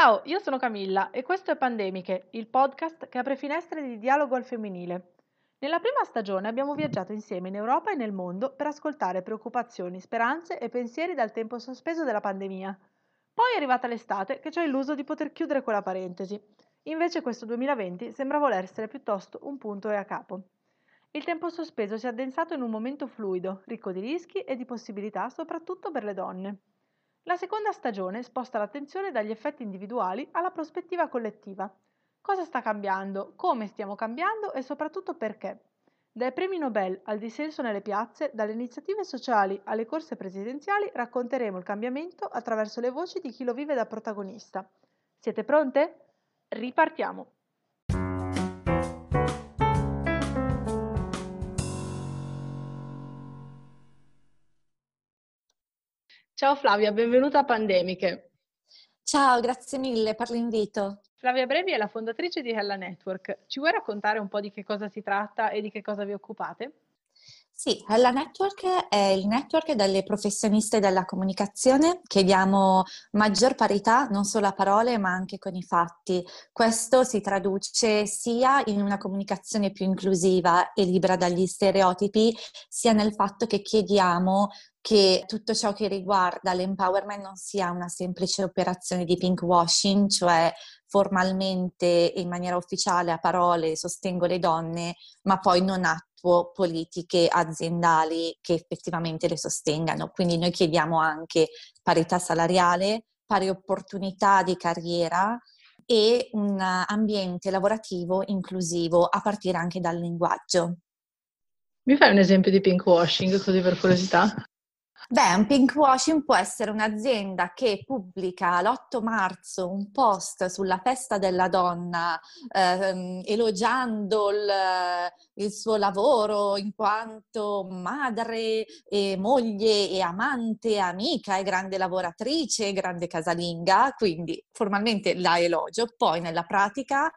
Ciao, io sono Camilla e questo è Pandemiche, il podcast che apre finestre di dialogo al femminile. Nella prima stagione abbiamo viaggiato insieme in Europa e nel mondo per ascoltare preoccupazioni, speranze e pensieri dal tempo sospeso della pandemia. Poi è arrivata l'estate che ci ha illuso di poter chiudere quella parentesi. Invece questo 2020 sembra voler essere piuttosto un punto e a capo. Il tempo sospeso si è addensato in un momento fluido, ricco di rischi e di possibilità soprattutto per le donne. La seconda stagione sposta l'attenzione dagli effetti individuali alla prospettiva collettiva. Cosa sta cambiando, come stiamo cambiando e soprattutto perché. Dai premi Nobel al dissenso nelle piazze, dalle iniziative sociali alle corse presidenziali, racconteremo il cambiamento attraverso le voci di chi lo vive da protagonista. Siete pronte? Ripartiamo! Ciao Flavia, benvenuta a Pandemiche. Ciao, grazie mille per l'invito. Flavia Brevi è la fondatrice di Hella Network. Ci vuoi raccontare un po' di che cosa si tratta e di che cosa vi occupate? Sì, Hella Network è il network delle professioniste della comunicazione che diamo maggior parità non solo a parole ma anche con i fatti. Questo si traduce sia in una comunicazione più inclusiva e libera dagli stereotipi, sia nel fatto che chiediamo che tutto ciò che riguarda l'empowerment non sia una semplice operazione di pink washing, cioè formalmente e in maniera ufficiale a parole sostengo le donne, ma poi non attuo politiche aziendali che effettivamente le sostengano. Quindi noi chiediamo anche parità salariale, pari opportunità di carriera e un ambiente lavorativo inclusivo a partire anche dal linguaggio. Mi fai un esempio di pink washing così per curiosità? Beh, un pinkwashing può essere un'azienda che pubblica l'8 marzo un post sulla festa della donna ehm, elogiando il, il, suo lavoro in quanto madre e moglie e amante, amica e grande lavoratrice, grande casalinga, quindi formalmente la elogio, poi nella pratica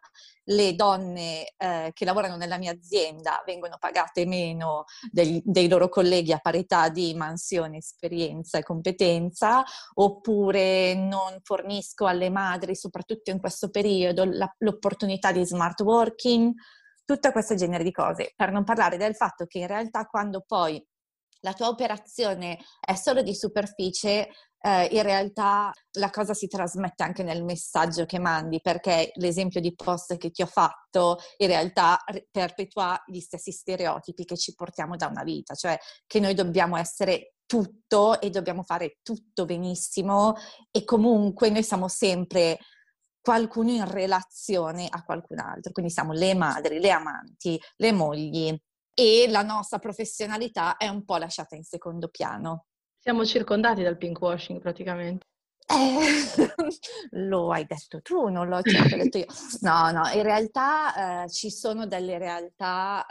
le donne eh, che lavorano nella mia azienda vengono pagate meno dei, dei, loro colleghi a parità di mansione, esperienza e competenza, oppure non fornisco alle madri, soprattutto in questo periodo, la, l'opportunità di smart working, tutto questo genere di cose, per non parlare del fatto che in realtà quando poi la tua operazione è solo di superficie, eh, in realtà la cosa si trasmette anche nel messaggio che mandi, perché l'esempio di post che ti ho fatto in realtà perpetua gli stessi stereotipi che ci portiamo da una vita, cioè che noi dobbiamo essere tutto e dobbiamo fare tutto benissimo e comunque noi siamo sempre qualcuno in relazione a qualcun altro, quindi siamo le madri, le amanti, le mogli e la nostra professionalità è un po' lasciata in secondo piano. Siamo circondati dal pinkwashing praticamente. Eh, lo hai detto tu, non l'ho certo detto io. No, no, in realtà eh, ci sono delle realtà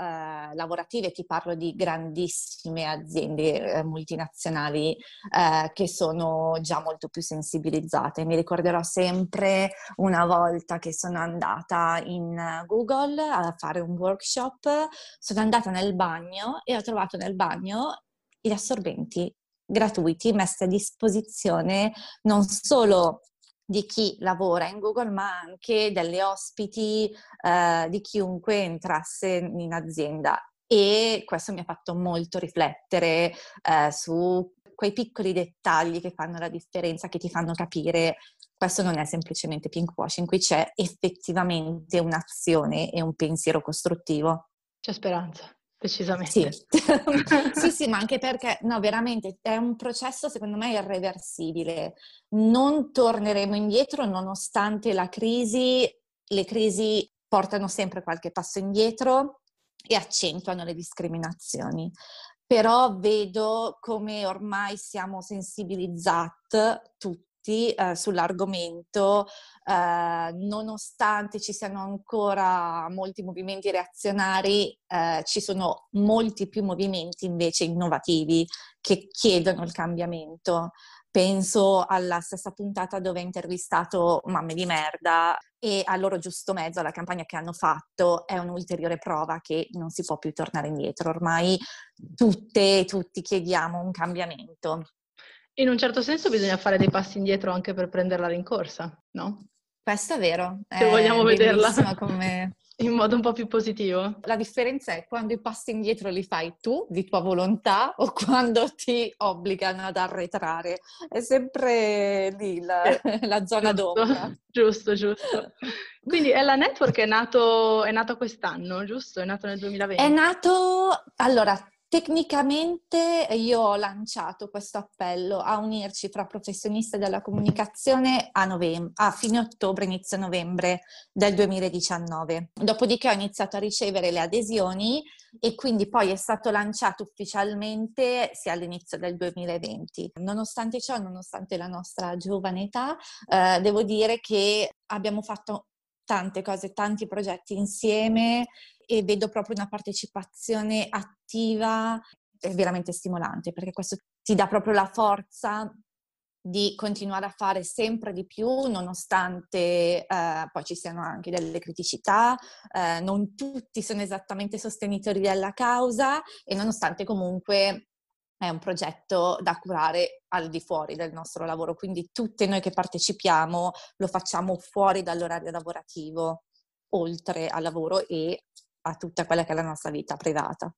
eh, lavorative, ti parlo di grandissime aziende eh, multinazionali eh, che sono già molto più sensibilizzate. Mi ricorderò sempre una volta che sono andata in Google a fare un workshop, sono andata nel bagno e ho trovato nel bagno gli assorbenti gratuiti messi a disposizione non solo di chi lavora in Google, ma anche delle ospiti, eh, di chiunque entrasse in azienda. E questo mi ha fatto molto riflettere eh, su quei piccoli dettagli che fanno la differenza, che ti fanno capire questo non è semplicemente pinkwashing, qui c'è effettivamente un'azione e un pensiero costruttivo. C'è speranza. Decisamente. Sì. sì, sì, ma anche perché, no, veramente è un processo secondo me irreversibile. Non torneremo indietro nonostante la crisi, le crisi portano sempre qualche passo indietro e accentuano le discriminazioni. Però vedo come ormai siamo sensibilizzati tutti tutti eh, sull'argomento, eh, nonostante ci siano ancora molti movimenti reazionari, eh, ci sono molti più movimenti invece innovativi che chiedono il cambiamento. Penso alla stessa puntata dove ho intervistato mamme di merda e al loro giusto mezzo, alla campagna che hanno fatto, è un'ulteriore prova che non si può più tornare indietro. Ormai tutte e tutti chiediamo un cambiamento. In un certo senso bisogna fare dei passi indietro anche per prendere la rincorsa, no? Questo è vero. Se vogliamo vederla come... in modo un po' più positivo. La differenza è quando i passi indietro li fai tu di tua volontà o quando ti obbligano ad arretrare. È sempre lì la, la zona giusto, d'ombra. Giusto, giusto. Quindi Ella Network è nato, è nato quest'anno, giusto? È nato nel 2020? È nato, allora, Tecnicamente io ho lanciato questo appello a unirci fra professionisti della comunicazione a, novembre, a fine ottobre, inizio novembre del 2019. Dopodiché ho iniziato a ricevere le adesioni e quindi poi è stato lanciato ufficialmente sia all'inizio del 2020. Nonostante ciò, nonostante la nostra giovane età, eh, devo dire che abbiamo fatto tante cose, tanti progetti insieme e vedo proprio una partecipazione attiva è veramente stimolante perché questo ti dà proprio la forza di continuare a fare sempre di più nonostante eh, poi ci siano anche delle criticità, eh, non tutti sono esattamente sostenitori della causa e nonostante comunque è un progetto da curare al di fuori del nostro lavoro, quindi tutte noi che partecipiamo lo facciamo fuori dall'orario lavorativo, oltre al lavoro e a tutta quella che è la nostra vita privata.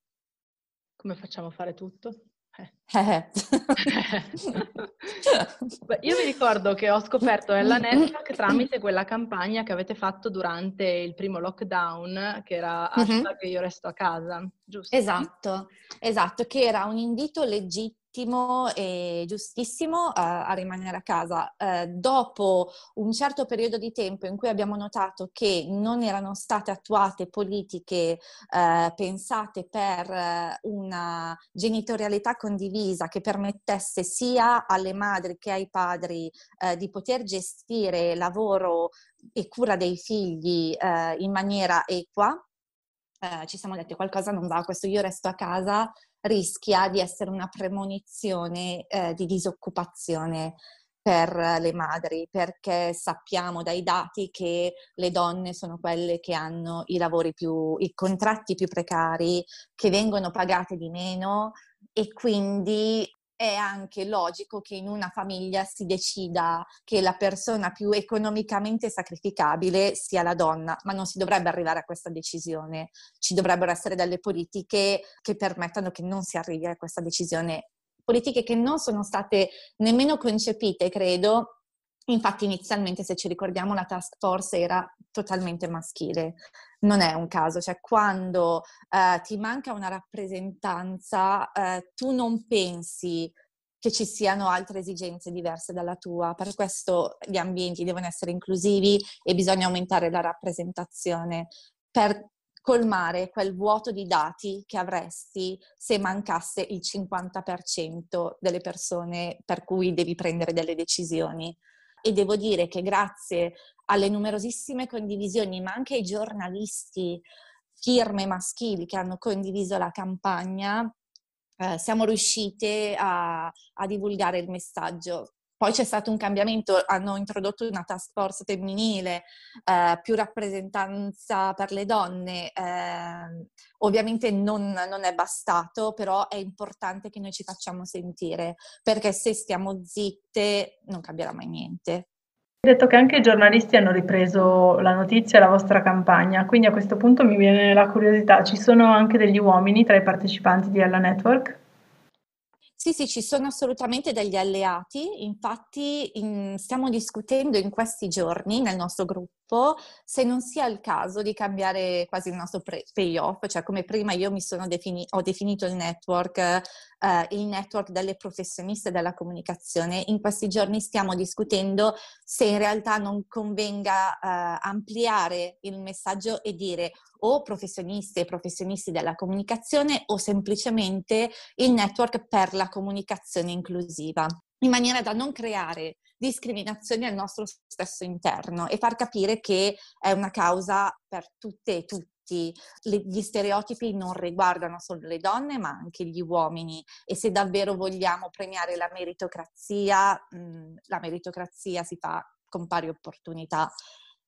Come facciamo a fare tutto? Eh. eh. Io mi ricordo che ho scoperto Ella Network tramite quella campagna che avete fatto durante il primo lockdown, che era hashtag mm-hmm. io resto a casa, giusto? Esatto, esatto, che era un invito legittimo legittimo e giustissimo uh, a rimanere a casa. Uh, dopo un certo periodo di tempo in cui abbiamo notato che non erano state attuate politiche uh, pensate per una genitorialità condivisa che permettesse sia alle madri che ai padri di poter gestire lavoro e cura dei figli in maniera equa, ci siamo detti qualcosa non va, questo io resto a casa rischia di essere una premonizione eh, di disoccupazione per le madri, perché sappiamo dai dati che le donne sono quelle che hanno i lavori più, i contratti più precari, che vengono pagate di meno e quindi è anche logico che in una famiglia si decida che la persona più economicamente sacrificabile sia la donna, ma non si dovrebbe arrivare a questa decisione. Ci dovrebbero essere delle politiche che permettano che non si arrivi a questa decisione. Politiche che non sono state nemmeno concepite, credo, Infatti inizialmente, se ci ricordiamo, la task force era totalmente maschile. Non è un caso, cioè quando eh, ti manca una rappresentanza, eh, tu non pensi che ci siano altre esigenze diverse dalla tua. Per questo gli ambienti devono essere inclusivi e bisogna aumentare la rappresentazione per colmare quel vuoto di dati che avresti se mancasse il 50% delle persone per cui devi prendere delle decisioni e devo dire che grazie alle numerosissime condivisioni, ma anche ai giornalisti, firme maschili che hanno condiviso la campagna, eh, siamo riuscite a, a divulgare il messaggio. Poi c'è stato un cambiamento, hanno introdotto una task force femminile, eh, più rappresentanza per le donne. Eh, ovviamente non, non, è bastato, però è importante che noi ci facciamo sentire, perché se stiamo zitte non cambierà mai niente. Hai detto che anche i giornalisti hanno ripreso la notizia e la vostra campagna, quindi a questo punto mi viene la curiosità, ci sono anche degli uomini tra i partecipanti di Alla Network? Sì, sì, ci sono assolutamente degli alleati, infatti in, stiamo discutendo in questi giorni nel nostro gruppo se non sia il caso di cambiare quasi il nostro pre- payoff, cioè come prima io defini- ho definito il network, eh, il network delle professioniste della comunicazione, in questi giorni stiamo discutendo se in realtà non convenga eh, ampliare il messaggio e dire o professioniste e professionisti della comunicazione o semplicemente il network per la comunicazione inclusiva, in maniera da non creare discriminazioni al nostro stesso interno e far capire che è una causa per tutte e tutti gli stereotipi non riguardano solo le donne ma anche gli uomini. E se davvero vogliamo premiare la meritocrazia, la meritocrazia si fa con pari opportunità.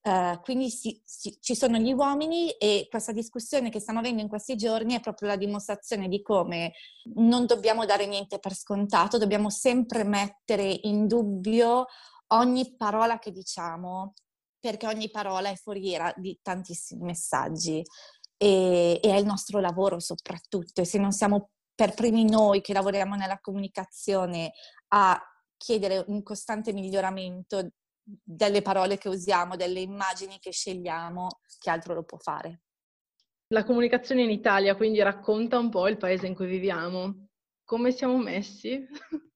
Uh, quindi sì, sì, ci sono gli uomini e questa discussione che stiamo avendo in questi giorni è proprio la dimostrazione di come non dobbiamo dare niente per scontato, dobbiamo sempre mettere in dubbio ogni parola che diciamo perché ogni parola è foriera di tantissimi messaggi e, e è il nostro lavoro soprattutto e se non siamo per primi noi che lavoriamo nella comunicazione a chiedere un costante miglioramento delle parole che usiamo, delle immagini che scegliamo, che altro lo può fare. La comunicazione in Italia quindi racconta un po' il paese in cui viviamo. Come siamo messi?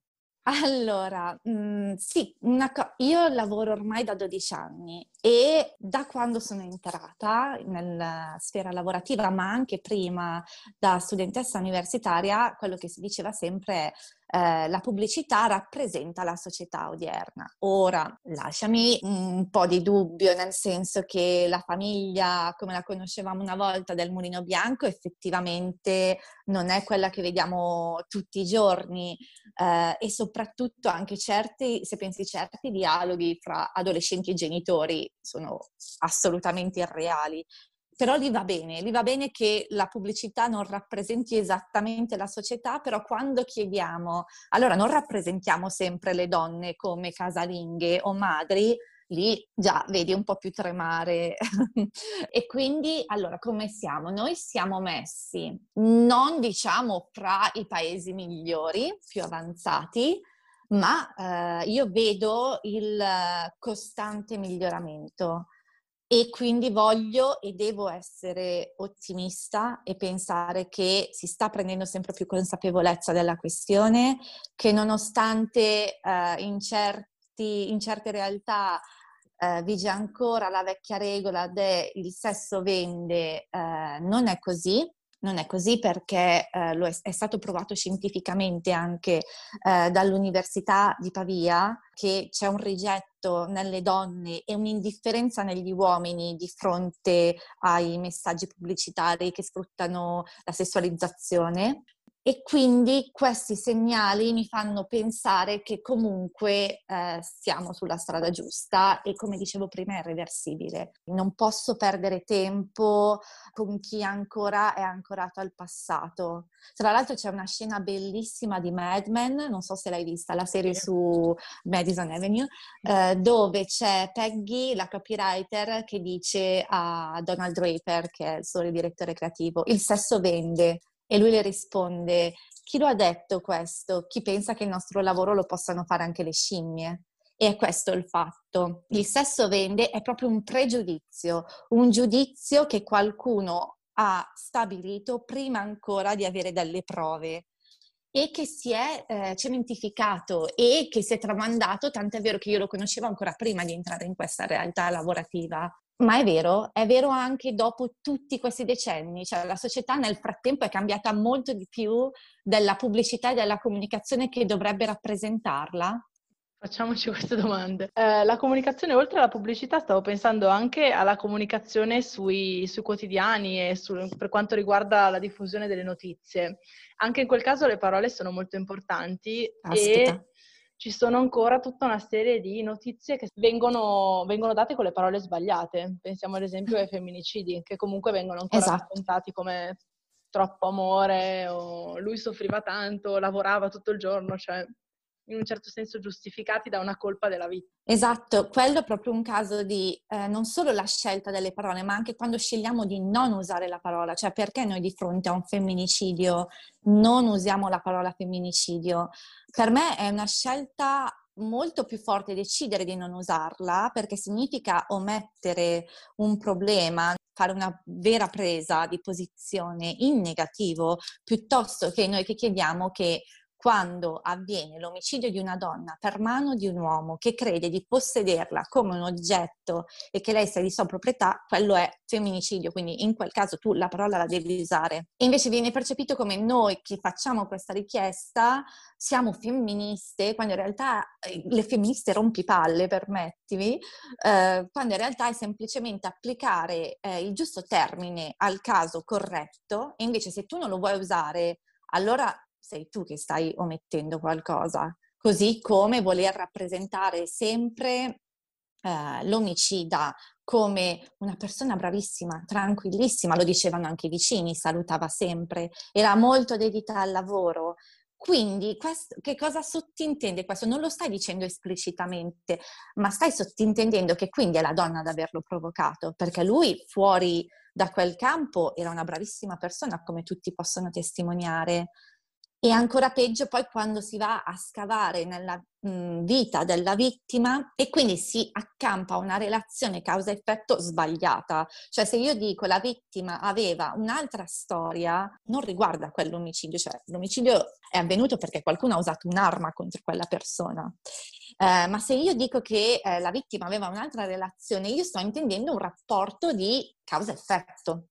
Allora, mh, mhmm, sì, co- io lavoro ormai da 12 anni e da quando sono entrata nella sfera lavorativa, ma anche prima da studentessa universitaria, quello che si diceva sempre è eh, la pubblicità rappresenta la società odierna. Ora, lasciami un po' di dubbio, nel senso che la famiglia, come la conoscevamo una volta del mulino bianco, effettivamente non è quella che vediamo tutti i giorni eh, e soprattutto anche certi, se pensi certi dialoghi fra adolescenti e genitori sono assolutamente irreali però lì va bene, lì va bene che la pubblicità non rappresenti esattamente la società, però quando chiediamo, allora non rappresentiamo sempre le donne come casalinghe o madri, lì già vedi un po' più tremare. e quindi, allora, come siamo? Noi siamo messi, non diciamo fra i paesi migliori, più avanzati, ma eh, io vedo il costante miglioramento e quindi voglio e devo essere ottimista e pensare che si sta prendendo sempre più consapevolezza della questione, che nonostante eh, in, certi, in, certe realtà eh, vige ancora la vecchia regola del sesso vende, eh, non è così, non è così perché eh, è, è, stato provato scientificamente anche eh, dall'Università di Pavia che c'è un rigetto nelle donne e un'indifferenza negli uomini di fronte ai messaggi pubblicitari che sfruttano la sessualizzazione e quindi questi segnali mi fanno pensare che comunque eh, siamo sulla strada giusta e come dicevo prima è reversibile. Non posso perdere tempo con chi ancora è ancorato al passato. Tra l'altro c'è una scena bellissima di Mad Men, non so se l'hai vista, la serie su Madison Avenue, eh, dove c'è Peggy, la copywriter, che dice a Donald Draper, che è il suo direttore creativo, il sesso vende e lui le risponde, chi lo ha detto questo? Chi pensa che il nostro lavoro lo possano fare anche le scimmie? E è questo il fatto. Il sesso vende è proprio un pregiudizio, un giudizio che qualcuno ha stabilito prima ancora di avere delle prove e che si è eh, cementificato e che si è tramandato, tant'è vero che io lo conoscevo ancora prima di entrare in questa realtà lavorativa. Ma è vero, è vero anche dopo tutti questi decenni, cioè la società nel frattempo è cambiata molto di più della pubblicità e della comunicazione che dovrebbe rappresentarla. Facciamoci queste domande. Eh, la comunicazione, oltre alla pubblicità, stavo pensando anche alla comunicazione sui, sui quotidiani e su, per quanto riguarda la diffusione delle notizie. Anche in quel caso le parole sono molto importanti Aspetta. e ci sono ancora tutta una serie di notizie che vengono, vengono, date con le parole sbagliate. Pensiamo ad esempio ai femminicidi, che comunque vengono ancora esatto. raccontati come troppo amore o lui soffriva tanto, lavorava tutto il giorno, cioè in un certo senso giustificati da una colpa della vita. Esatto, quello è proprio un caso di eh, non solo la scelta delle parole, ma anche quando scegliamo di non usare la parola, cioè perché noi di fronte a un femminicidio non usiamo la parola femminicidio. Per me è una scelta molto più forte decidere di non usarla perché significa omettere un problema, fare una vera presa di posizione in negativo, piuttosto che noi che chiediamo che quando avviene l'omicidio di una donna per mano di un uomo che crede di possederla come un oggetto e che lei sia di sua proprietà, quello è femminicidio, quindi in quel caso tu la parola la devi usare. E invece viene percepito come noi che facciamo questa richiesta siamo femministe, quando in realtà eh, le femministe rompipalle, permettimi, eh, quando in realtà è semplicemente applicare eh, il giusto termine al caso corretto e invece se tu non lo vuoi usare allora sei tu che stai omettendo qualcosa, così come voler rappresentare sempre eh, l'omicida come una persona bravissima, tranquillissima, lo dicevano anche i vicini, salutava sempre, era molto dedita al lavoro. Quindi questo, che cosa sottintende questo? Non lo stai dicendo esplicitamente, ma stai sottintendendo che quindi è la donna ad averlo provocato, perché lui fuori da quel campo era una bravissima persona, come tutti possono testimoniare. E ancora peggio poi quando si va a scavare nella mh, vita della vittima e quindi si accampa una relazione causa-effetto sbagliata. Cioè se io dico la vittima aveva un'altra storia, non riguarda quell'omicidio, cioè l'omicidio è avvenuto perché qualcuno ha usato un'arma contro quella persona. Eh, ma se io dico che eh, la vittima aveva un'altra relazione, io sto intendendo un rapporto di causa-effetto.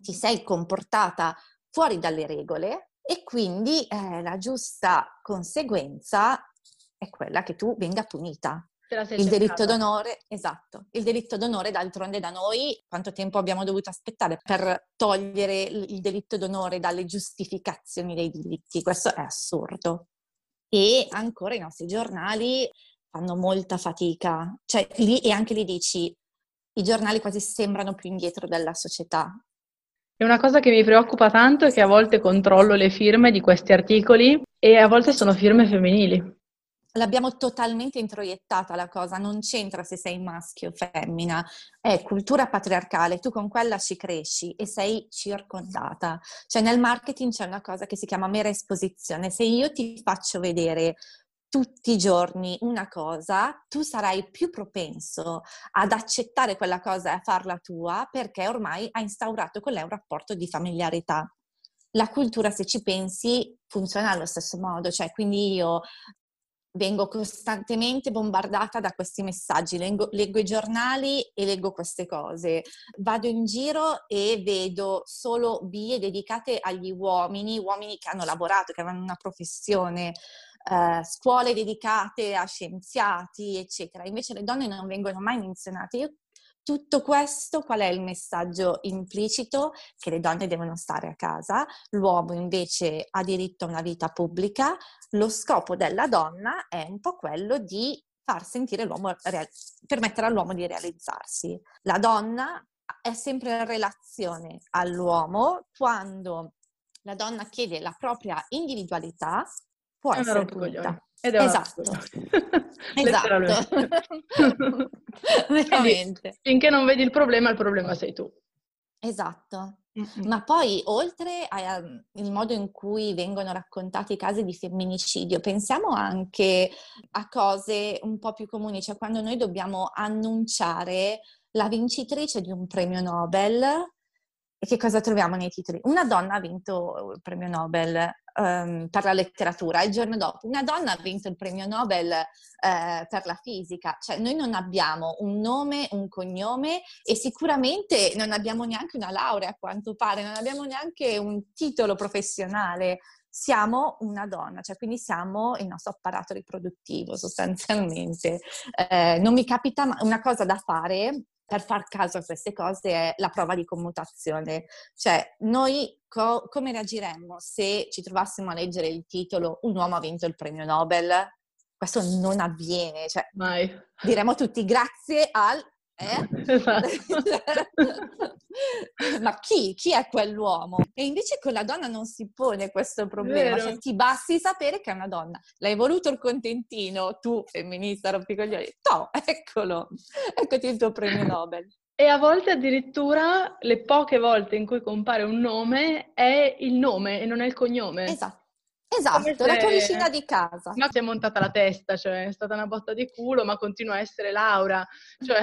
Ti sei comportata fuori dalle regole, e quindi eh, la giusta conseguenza è quella che tu venga punita. Il delitto d'onore, esatto, il delitto d'onore d'altronde da noi, quanto tempo abbiamo dovuto aspettare per togliere il delitto d'onore dalle giustificazioni dei delitti? Questo è assurdo. E ancora i nostri giornali fanno molta fatica, cioè lì e anche lì dici, i giornali quasi sembrano più indietro della società, e una cosa che mi preoccupa tanto è che a volte controllo le firme di questi articoli e a volte sono firme femminili. L'abbiamo totalmente introiettata la cosa, non c'entra se sei maschio o femmina, è cultura patriarcale, tu con quella ci cresci e sei circondata. Cioè nel marketing c'è una cosa che si chiama mera esposizione, se io ti faccio vedere tutti i giorni una cosa, tu sarai più propenso ad accettare quella cosa e a farla tua perché ormai hai instaurato con lei un rapporto di familiarità. La cultura, se ci pensi, funziona allo stesso modo, cioè quindi io vengo costantemente bombardata da questi messaggi, leggo, leggo, i giornali e leggo queste cose, vado in giro e vedo solo vie dedicate agli uomini, uomini che hanno lavorato, che avevano una professione, eh, scuole dedicate a scienziati, eccetera. Invece le donne non vengono mai menzionate. Io, tutto questo, qual è il messaggio implicito? Che le donne devono stare a casa, l'uomo invece ha diritto a una vita pubblica. Lo scopo della donna è un po' quello di far sentire l'uomo, permettere all'uomo di realizzarsi. La donna è sempre in relazione all'uomo quando la donna chiede la propria individualità può è essere punita. Ed è esatto. esatto. Veramente. Finché non vedi il problema, il problema sei tu. Esatto. Mm-hmm. Ma poi, oltre al modo in cui vengono raccontati i casi di femminicidio, pensiamo anche a cose un po' più comuni, cioè quando noi dobbiamo annunciare la vincitrice di un premio Nobel, e che cosa troviamo nei titoli? Una donna ha vinto il premio Nobel um, per la letteratura, il giorno dopo una donna ha vinto il premio Nobel uh, per la fisica, cioè noi non abbiamo un nome, un cognome e sicuramente non abbiamo neanche una laurea a quanto pare, non abbiamo neanche un titolo professionale, siamo una donna, cioè quindi siamo il nostro apparato riproduttivo sostanzialmente. Eh, non mi capita una cosa da fare per far caso a queste cose è la prova di commutazione. Cioè, noi co- come reagiremmo se ci trovassimo a leggere il titolo Un uomo ha vinto il premio Nobel? Questo non avviene, cioè, Mai. diremo tutti grazie al eh? Esatto. Ma chi? Chi è quell'uomo? E invece con la donna non si pone questo problema, cioè ti basti sapere che è una donna. L'hai voluto il contentino, tu femminista rompicoglioni, to, eccolo, eccoti il tuo premio Nobel. E a volte addirittura le poche volte in cui compare un nome è il nome e non è il cognome. Esatto. Esatto, la tua vicina di casa. Ma si è montata la testa, cioè è stata una botta di culo, ma continua a essere Laura. Cioè...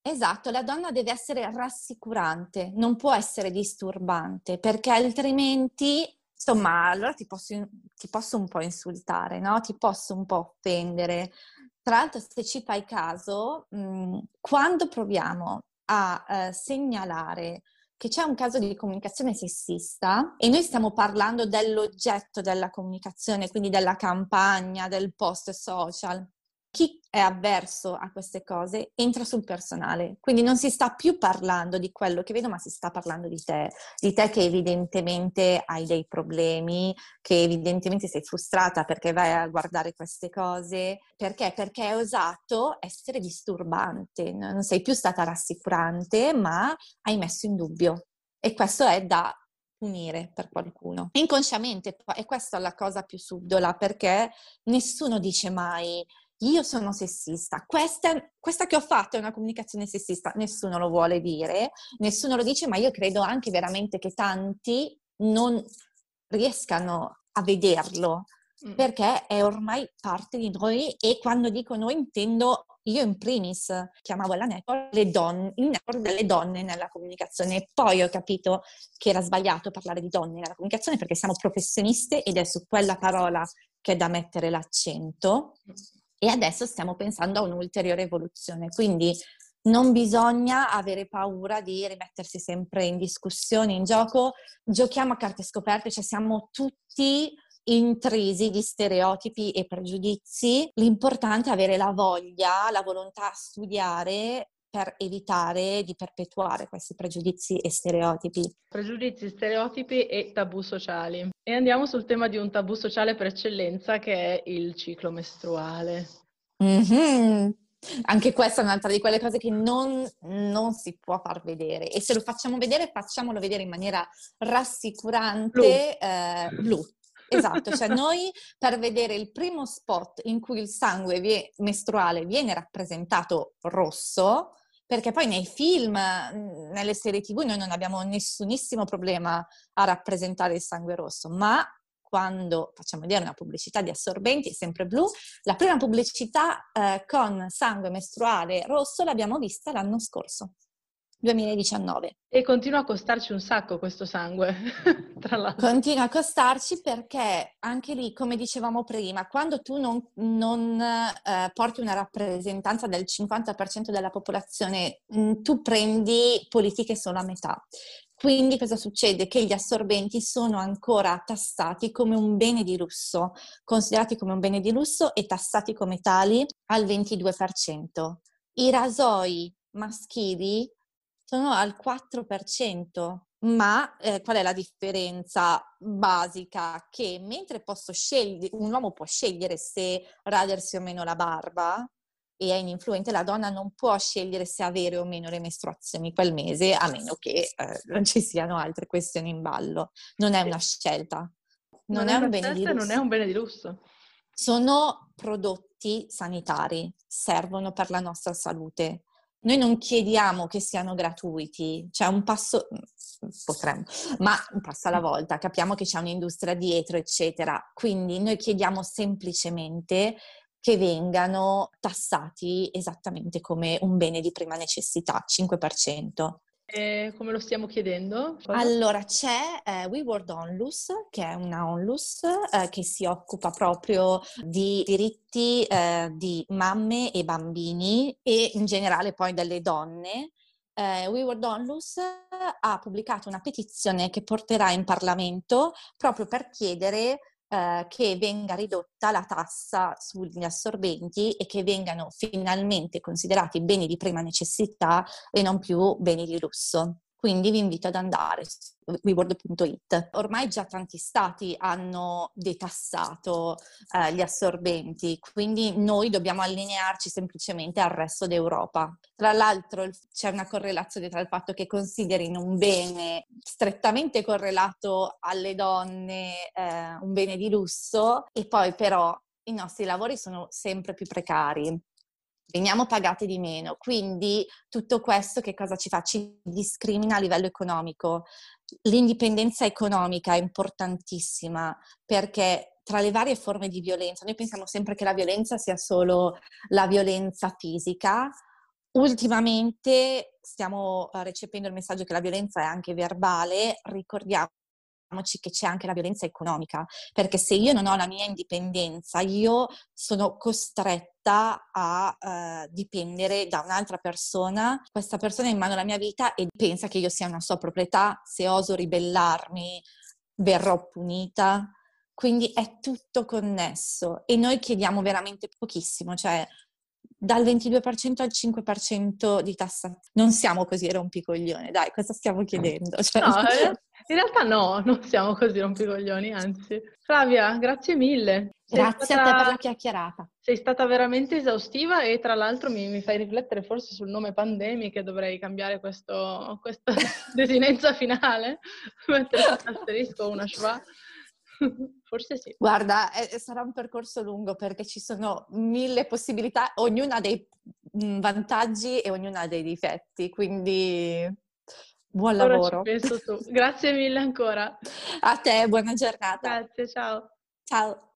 Esatto, la donna deve essere rassicurante, non può essere disturbante, perché altrimenti, insomma, allora ti posso, ti posso un po' insultare, no? Ti posso un po' offendere. Tra l'altro, se ci fai caso, mh, quando proviamo a eh, segnalare che c'è un caso di comunicazione sessista e noi stiamo parlando dell'oggetto della comunicazione, quindi della campagna, del post social chi è avverso a queste cose entra sul personale, quindi non si sta più parlando di quello che vedo, ma si sta parlando di te, di te che evidentemente hai dei problemi, che evidentemente sei frustrata perché vai a guardare queste cose, perché? Perché hai osato essere disturbante, non sei più stata rassicurante, ma hai messo in dubbio. E questo è da punire per qualcuno. Inconsciamente, e questa è la cosa più subdola, perché nessuno dice mai io sono sessista, questa, questa, che ho fatto è una comunicazione sessista, nessuno lo vuole dire, nessuno lo dice, ma io credo anche veramente che tanti non riescano a vederlo, mm. perché è ormai parte di noi e quando dico noi intendo io in primis chiamavo la network le donne, il network delle donne nella comunicazione. Poi ho capito che era sbagliato parlare di donne nella comunicazione perché siamo professioniste ed è su quella parola che è da mettere l'accento. E adesso stiamo pensando a un'ulteriore evoluzione. Quindi non bisogna avere paura di rimettersi sempre in discussione, in gioco. Giochiamo a carte scoperte, cioè siamo tutti intrisi di stereotipi e pregiudizi. L'importante è avere la voglia, la volontà a studiare per evitare di perpetuare questi pregiudizi e stereotipi. Pregiudizi, stereotipi e tabù sociali. E andiamo sul tema di un tabù sociale per eccellenza che è il ciclo mestruale. Mm-hmm. Anche questa è un'altra di quelle cose che non, non, si può far vedere e se lo facciamo vedere facciamolo vedere in maniera rassicurante blu. Eh, blu. Esatto, cioè noi per vedere il primo spot in cui il sangue vie- mestruale viene rappresentato rosso, perché poi nei film, nelle serie tv noi non abbiamo nessunissimo problema a rappresentare il sangue rosso, ma quando facciamo vedere una pubblicità di assorbenti, sempre blu, la prima pubblicità eh, con sangue mestruale rosso l'abbiamo vista l'anno scorso. 2019. E continua a costarci un sacco questo sangue, tra l'altro. Continua a costarci perché anche lì, come dicevamo prima, quando tu non, non eh, porti una rappresentanza del 50% della popolazione, mh, mm, tu prendi politiche solo a metà. Quindi cosa succede? Che gli assorbenti sono ancora tassati come un bene di lusso, considerati come un bene di lusso e tassati come tali al 22%. I rasoi maschili sono al 4%. Ma eh, qual è la differenza basica? Che mentre posso scegliere, un uomo può scegliere se radersi o meno la barba, e è ininfluente, la donna non può scegliere se avere o meno le mestruazioni quel mese, a meno che eh, non ci siano altre questioni in ballo. Non è una scelta. Non, non è, è un bene di lusso. Non è un bene di lusso. Sono prodotti sanitari, servono per la nostra salute. Noi non chiediamo che siano gratuiti, cioè un passo, potremmo, ma un passo alla volta, capiamo che c'è un'industria dietro, eccetera. Quindi noi chiediamo semplicemente che vengano tassati esattamente come un bene di prima necessità, 5%. E come lo stiamo chiedendo? Cosa? Allora c'è eh, We World Onlus, che è una onlus eh, che si occupa proprio di diritti eh, di mamme e bambini e in generale poi delle donne. Eh, We World Onlus ha pubblicato una petizione che porterà in Parlamento proprio per chiedere eh, che venga ridotta la tassa sugli assorbenti e che vengano finalmente considerati beni di prima necessità e non più beni di lusso. Quindi vi invito ad andare su WeWorld.it. Ormai già tanti stati hanno detassato eh, gli assorbenti, quindi noi dobbiamo allinearci semplicemente al resto d'Europa. Tra l'altro c'è una correlazione tra il fatto che considerino un bene strettamente correlato alle donne eh, un bene di lusso e poi però i nostri lavori sono sempre più precari veniamo pagati di meno. Quindi tutto questo che cosa ci fa? Ci discrimina a livello economico. L'indipendenza economica è importantissima perché tra le varie forme di violenza, noi pensiamo sempre che la violenza sia solo la violenza fisica. Ultimamente stiamo eh, recependo il messaggio che la violenza è anche verbale, ricordiamo che c'è anche la violenza economica, perché se io non ho la mia indipendenza, io sono costretta a uh, dipendere da un'altra persona, questa persona è in mano alla mia vita e pensa che io sia una sua proprietà, se oso ribellarmi verrò punita. Quindi è tutto connesso e noi chiediamo veramente pochissimo, cioè dal 22% al 5% di tassazione. Non siamo così rompicoglione, dai, cosa stiamo chiedendo? Cioè... No, in realtà no, non siamo così rompicoglioni, anzi. Flavia, grazie mille. Grazie stata... a te per la chiacchierata. Sei stata veramente esaustiva e tra l'altro mi, mi fai riflettere forse sul nome pandemia che dovrei cambiare questo, questa desinenza finale, mettere un asterisco o una schwa. Forse sì. Guarda, eh, sarà un percorso lungo perché ci sono mille possibilità, ognuna ha dei mm, vantaggi e ognuna ha dei difetti, quindi buon Ora lavoro. Grazie mille ancora. A te, buona giornata. Grazie, ciao. Ciao.